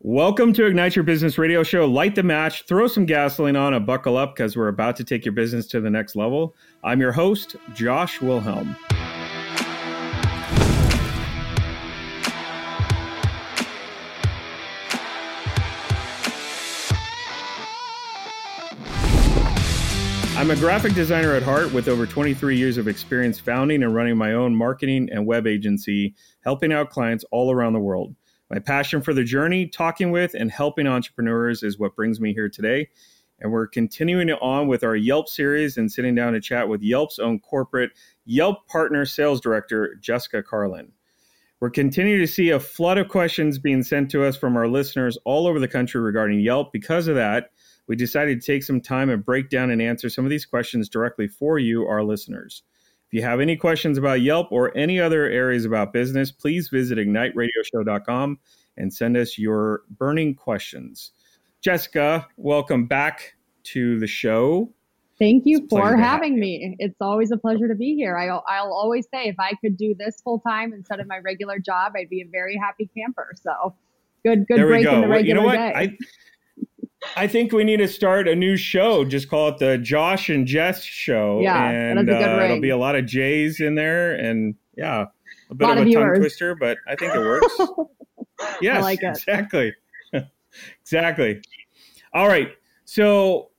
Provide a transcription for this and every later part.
Welcome to Ignite Your Business Radio Show. Light the match, throw some gasoline on, and buckle up because we're about to take your business to the next level. I'm your host, Josh Wilhelm. I'm a graphic designer at heart with over 23 years of experience founding and running my own marketing and web agency, helping out clients all around the world. My passion for the journey, talking with, and helping entrepreneurs is what brings me here today. And we're continuing on with our Yelp series and sitting down to chat with Yelp's own corporate Yelp partner sales director, Jessica Carlin. We're continuing to see a flood of questions being sent to us from our listeners all over the country regarding Yelp. Because of that, we decided to take some time and break down and answer some of these questions directly for you, our listeners. If you have any questions about Yelp or any other areas about business, please visit igniteradioshow.com and send us your burning questions. Jessica, welcome back to the show. Thank you for having me. It's always a pleasure to be here. I, will always say if I could do this full time instead of my regular job, I'd be a very happy camper. So good, good break in the regular well, you know what? day. I, I think we need to start a new show. Just call it the Josh and Jess show. Yeah, and uh, it'll be a lot of J's in there, and yeah, a bit a of a viewers. tongue twister, but I think it works. yes, like it. exactly, exactly. All right, so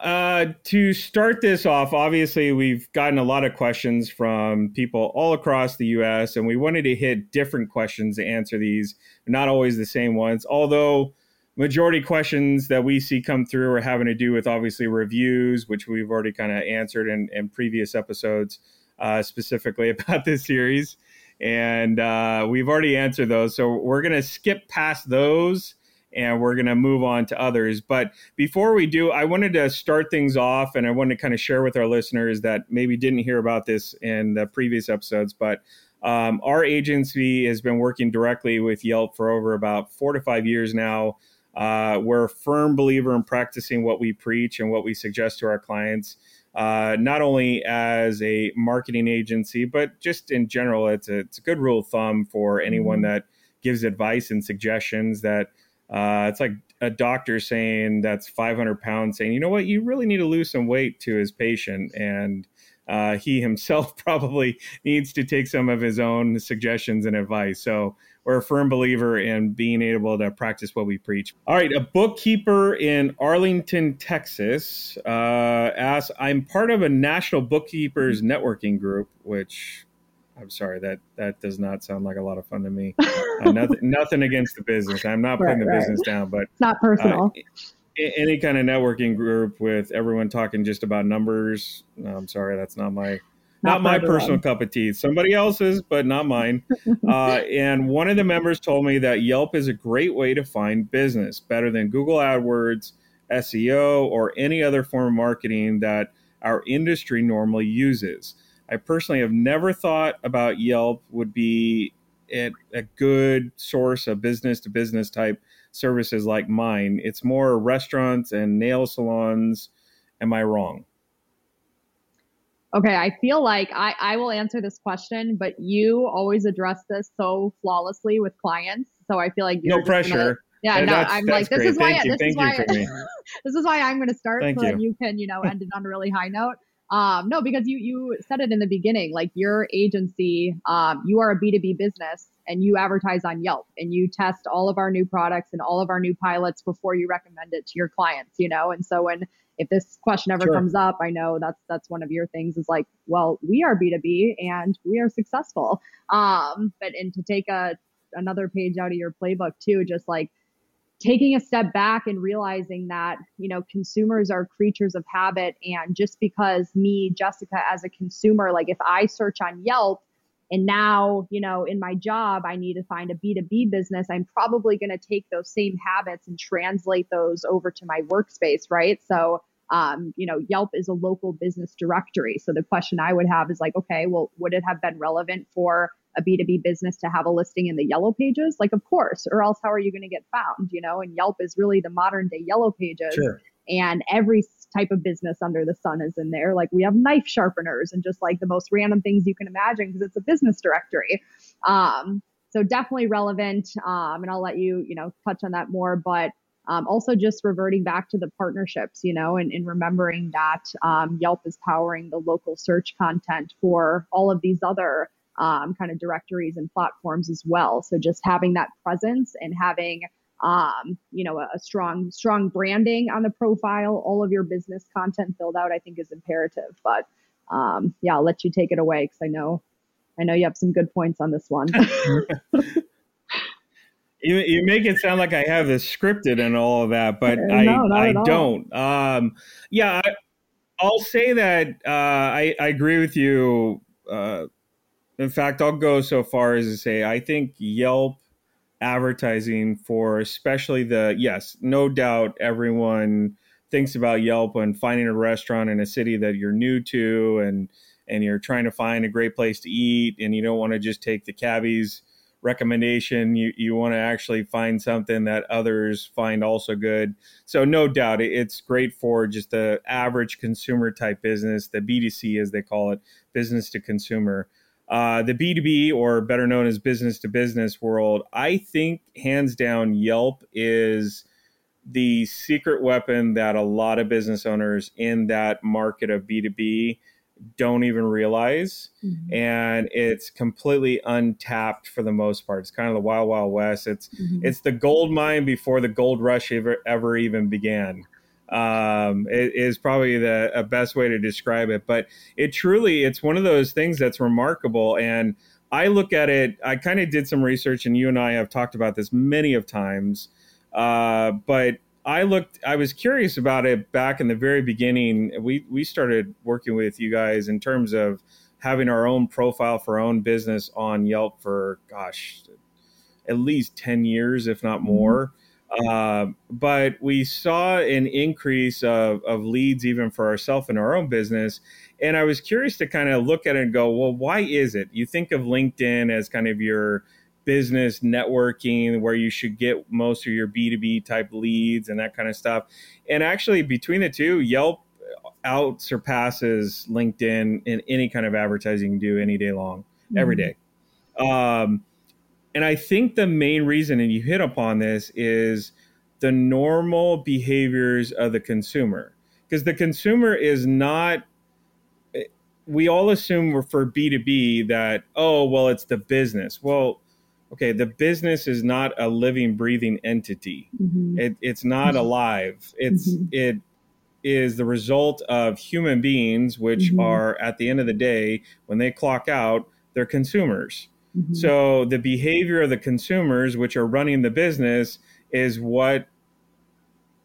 uh, to start this off, obviously we've gotten a lot of questions from people all across the U.S., and we wanted to hit different questions to answer these, not always the same ones, although majority questions that we see come through are having to do with obviously reviews, which we've already kind of answered in, in, previous episodes, uh, specifically about this series. And uh, we've already answered those. So we're going to skip past those and we're going to move on to others. But before we do, I wanted to start things off and I wanted to kind of share with our listeners that maybe didn't hear about this in the previous episodes, but um, our agency has been working directly with Yelp for over about four to five years now. Uh, we're a firm believer in practicing what we preach and what we suggest to our clients, uh, not only as a marketing agency, but just in general. It's a, it's a good rule of thumb for anyone mm-hmm. that gives advice and suggestions that uh, it's like a doctor saying that's 500 pounds saying, you know what, you really need to lose some weight to his patient. And uh, he himself probably needs to take some of his own suggestions and advice. So we're a firm believer in being able to practice what we preach. All right, a bookkeeper in Arlington, Texas uh, asks, I'm part of a national bookkeepers networking group, which I'm sorry that that does not sound like a lot of fun to me. Uh, nothing, nothing against the business. I'm not putting right, the right. business down, but it's not personal. Uh, any kind of networking group with everyone talking just about numbers. No, I'm sorry, that's not my not, not my personal cup of tea. Somebody else's, but not mine. uh, and one of the members told me that Yelp is a great way to find business, better than Google AdWords, SEO, or any other form of marketing that our industry normally uses. I personally have never thought about Yelp would be a, a good source of business to business type services like mine. It's more restaurants and nail salons. Am I wrong? Okay, I feel like I, I will answer this question, but you always address this so flawlessly with clients. So I feel like no pressure. Gonna, yeah, and no, I'm like this great. is why this is why this is why I'm going to start Thank so you. that you can you know end it on a really high note. Um, no, because you you said it in the beginning, like your agency, um, you are a B2B business and you advertise on Yelp and you test all of our new products and all of our new pilots before you recommend it to your clients, you know. And so when if this question ever sure. comes up, I know that's that's one of your things is like, well, we are B2B and we are successful. Um, but and to take a another page out of your playbook too, just like taking a step back and realizing that, you know, consumers are creatures of habit. And just because me, Jessica, as a consumer, like if I search on Yelp and now, you know, in my job, I need to find a B2B business. I'm probably going to take those same habits and translate those over to my workspace, right? So um, you know, Yelp is a local business directory. So the question I would have is like, okay, well, would it have been relevant for a B2B business to have a listing in the yellow pages? Like, of course, or else how are you going to get found? You know, and Yelp is really the modern day yellow pages. Sure. And every type of business under the sun is in there. Like we have knife sharpeners and just like the most random things you can imagine because it's a business directory. Um, so definitely relevant. Um, and I'll let you, you know, touch on that more. But um, also just reverting back to the partnerships, you know, and, and remembering that um, Yelp is powering the local search content for all of these other um, kind of directories and platforms as well. So just having that presence and having um, you know, a, a, strong, strong branding on the profile, all of your business content filled out, I think is imperative. But um, yeah, I'll let you take it away because I know, I know you have some good points on this one. you, you make it sound like I have this scripted and all of that, but no, I, I don't. Um, yeah, I, will say that uh, I, I agree with you. Uh, in fact, I'll go so far as to say I think Yelp advertising for especially the yes, no doubt everyone thinks about Yelp when finding a restaurant in a city that you're new to and and you're trying to find a great place to eat and you don't want to just take the cabbie's recommendation. You you want to actually find something that others find also good. So no doubt it's great for just the average consumer type business the b2c as they call it business to consumer. Uh, the B2B, or better known as business to business world, I think hands down, Yelp is the secret weapon that a lot of business owners in that market of B2B don't even realize. Mm-hmm. And it's completely untapped for the most part. It's kind of the wild, wild west. It's, mm-hmm. it's the gold mine before the gold rush ever, ever even began um, is probably the a best way to describe it. But it truly, it's one of those things that's remarkable. And I look at it. I kind of did some research, and you and I have talked about this many of times. Uh, but I looked. I was curious about it back in the very beginning. We we started working with you guys in terms of having our own profile for our own business on Yelp for gosh, at least ten years, if not more. Mm-hmm uh, but we saw an increase of, of leads even for ourselves in our own business. And I was curious to kind of look at it and go, well, why is it? You think of LinkedIn as kind of your business networking where you should get most of your B2B type leads and that kind of stuff. And actually, between the two, Yelp out surpasses LinkedIn in any kind of advertising you can do any day long, mm-hmm. every day. Um, and I think the main reason, and you hit upon this, is the normal behaviors of the consumer. Because the consumer is not, we all assume for B2B that, oh, well, it's the business. Well, okay, the business is not a living, breathing entity. Mm-hmm. It, it's not mm-hmm. alive. It's, mm-hmm. it is the result of human beings, which mm-hmm. are at the end of the day, when they clock out, they're consumers. Mm-hmm. So the behavior of the consumers, which are running the business, is what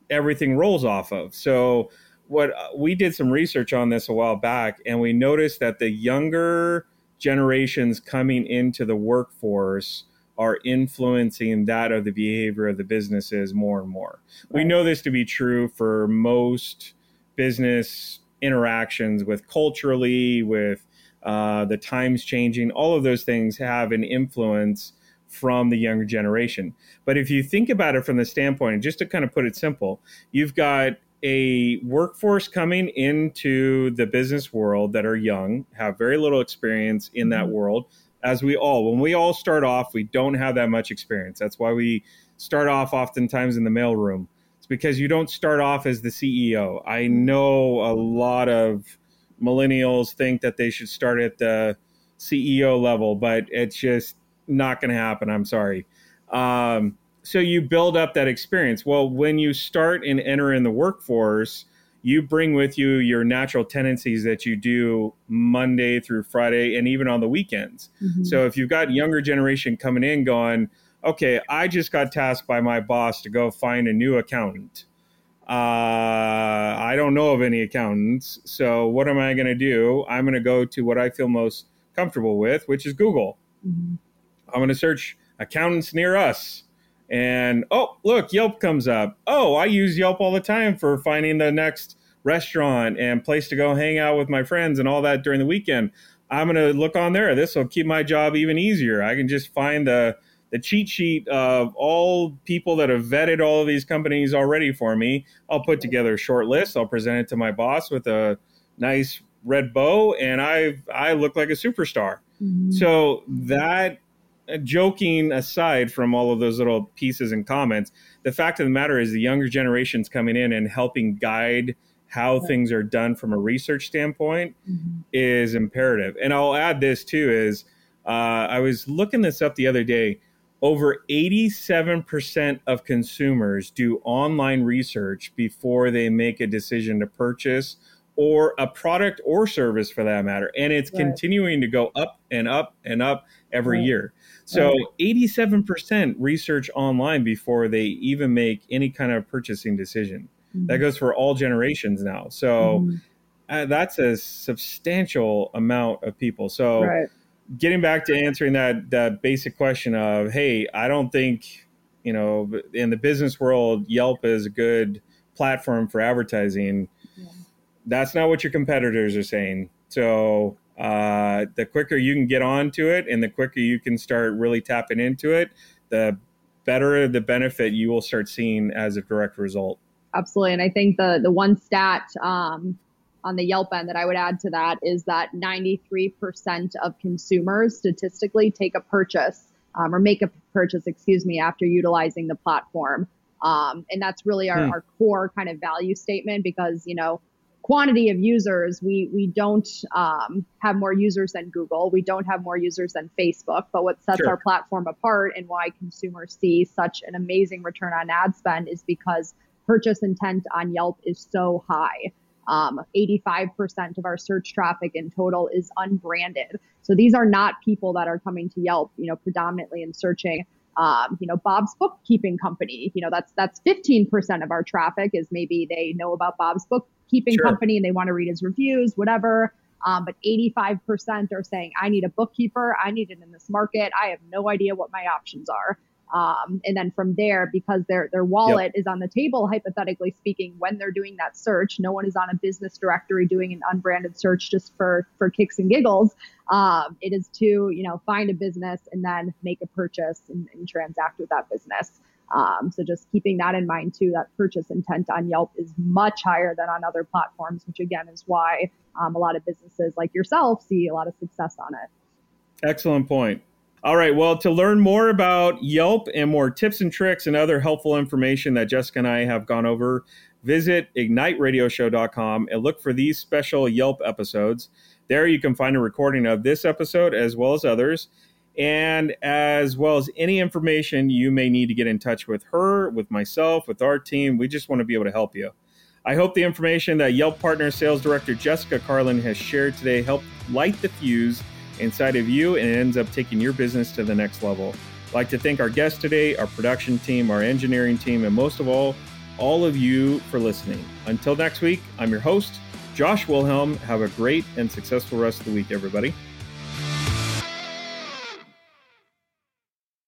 everything rolls off of. So what uh, we did some research on this a while back, and we noticed that the younger generations coming into the workforce are influencing that of the behavior of the businesses more and more. Right. We know this to be true for most business interactions with culturally, with uh, the times changing, all of those things have an influence from the younger generation. But if you think about it from the standpoint, just to kind of put it simple, you've got a workforce coming into the business world that are young, have very little experience in that mm-hmm. world, as we all. When we all start off, we don't have that much experience. That's why we start off oftentimes in the mailroom. It's because you don't start off as the CEO. I know a lot of millennials think that they should start at the CEO level, but it's just not going to happen. I'm sorry. Um, so you build up that experience. Well, when you start and enter in the workforce, you bring with you your natural tendencies that you do Monday through Friday and even on the weekends. Mm-hmm. So if you've got younger generation coming in going, okay, I just got tasked by my boss to go find a new accountant. Uh, I don't know of any accountants. So what am I going to do? I'm going to go to what I feel most comfortable with, which is Google. Mm-hmm. I'm going to search accountants near us. And oh, look, Yelp comes up. Oh, I use Yelp all the time for finding the next restaurant and place to go hang out with my friends and all that during the weekend. I'm going to look on there. This will keep my job even easier. I can just find the the cheat sheet of all people that have vetted all of these companies already for me. I'll put together a short list. I'll present it to my boss with a nice red bow, and I I look like a superstar. Mm-hmm. So that joking aside from all of those little pieces and comments, the fact of the matter is the younger generations coming in and helping guide how things are done from a research standpoint mm-hmm. is imperative. And I'll add this too is uh, I was looking this up the other day. Over 87% of consumers do online research before they make a decision to purchase or a product or service for that matter. And it's right. continuing to go up and up and up every right. year. So right. 87% research online before they even make any kind of purchasing decision. Mm-hmm. That goes for all generations now. So mm-hmm. uh, that's a substantial amount of people. So getting back to answering that that basic question of, hey, I don't think, you know, in the business world, Yelp is a good platform for advertising that's not what your competitors are saying. So uh, the quicker you can get onto it and the quicker you can start really tapping into it, the better the benefit you will start seeing as a direct result. Absolutely. And I think the, the one stat um, on the Yelp end that I would add to that is that 93% of consumers statistically take a purchase um, or make a purchase, excuse me, after utilizing the platform. Um, and that's really our, hmm. our core kind of value statement because, you know, quantity of users, we we don't um, have more users than Google. We don't have more users than Facebook. But what sets sure. our platform apart and why consumers see such an amazing return on ad spend is because purchase intent on Yelp is so high. Um, 85% of our search traffic in total is unbranded. So these are not people that are coming to Yelp, you know, predominantly and searching um, you know, Bob's bookkeeping company. You know, that's that's 15% of our traffic is maybe they know about Bob's bookkeeping sure. company and they want to read his reviews, whatever. Um, but 85% are saying, I need a bookkeeper. I need it in this market. I have no idea what my options are. Um, and then from there, because their their wallet yep. is on the table, hypothetically speaking, when they're doing that search, no one is on a business directory doing an unbranded search just for for kicks and giggles. Um, it is to you know find a business and then make a purchase and, and transact with that business. Um, so just keeping that in mind too, that purchase intent on Yelp is much higher than on other platforms, which again is why um, a lot of businesses like yourself see a lot of success on it. Excellent point. All right. Well, to learn more about Yelp and more tips and tricks and other helpful information that Jessica and I have gone over, visit igniteradioshow.com and look for these special Yelp episodes. There you can find a recording of this episode as well as others, and as well as any information you may need to get in touch with her, with myself, with our team. We just want to be able to help you. I hope the information that Yelp Partner Sales Director Jessica Carlin has shared today helped light the fuse inside of you and it ends up taking your business to the next level. I'd like to thank our guest today, our production team, our engineering team, and most of all, all of you for listening. Until next week, I'm your host, Josh Wilhelm. Have a great and successful rest of the week, everybody.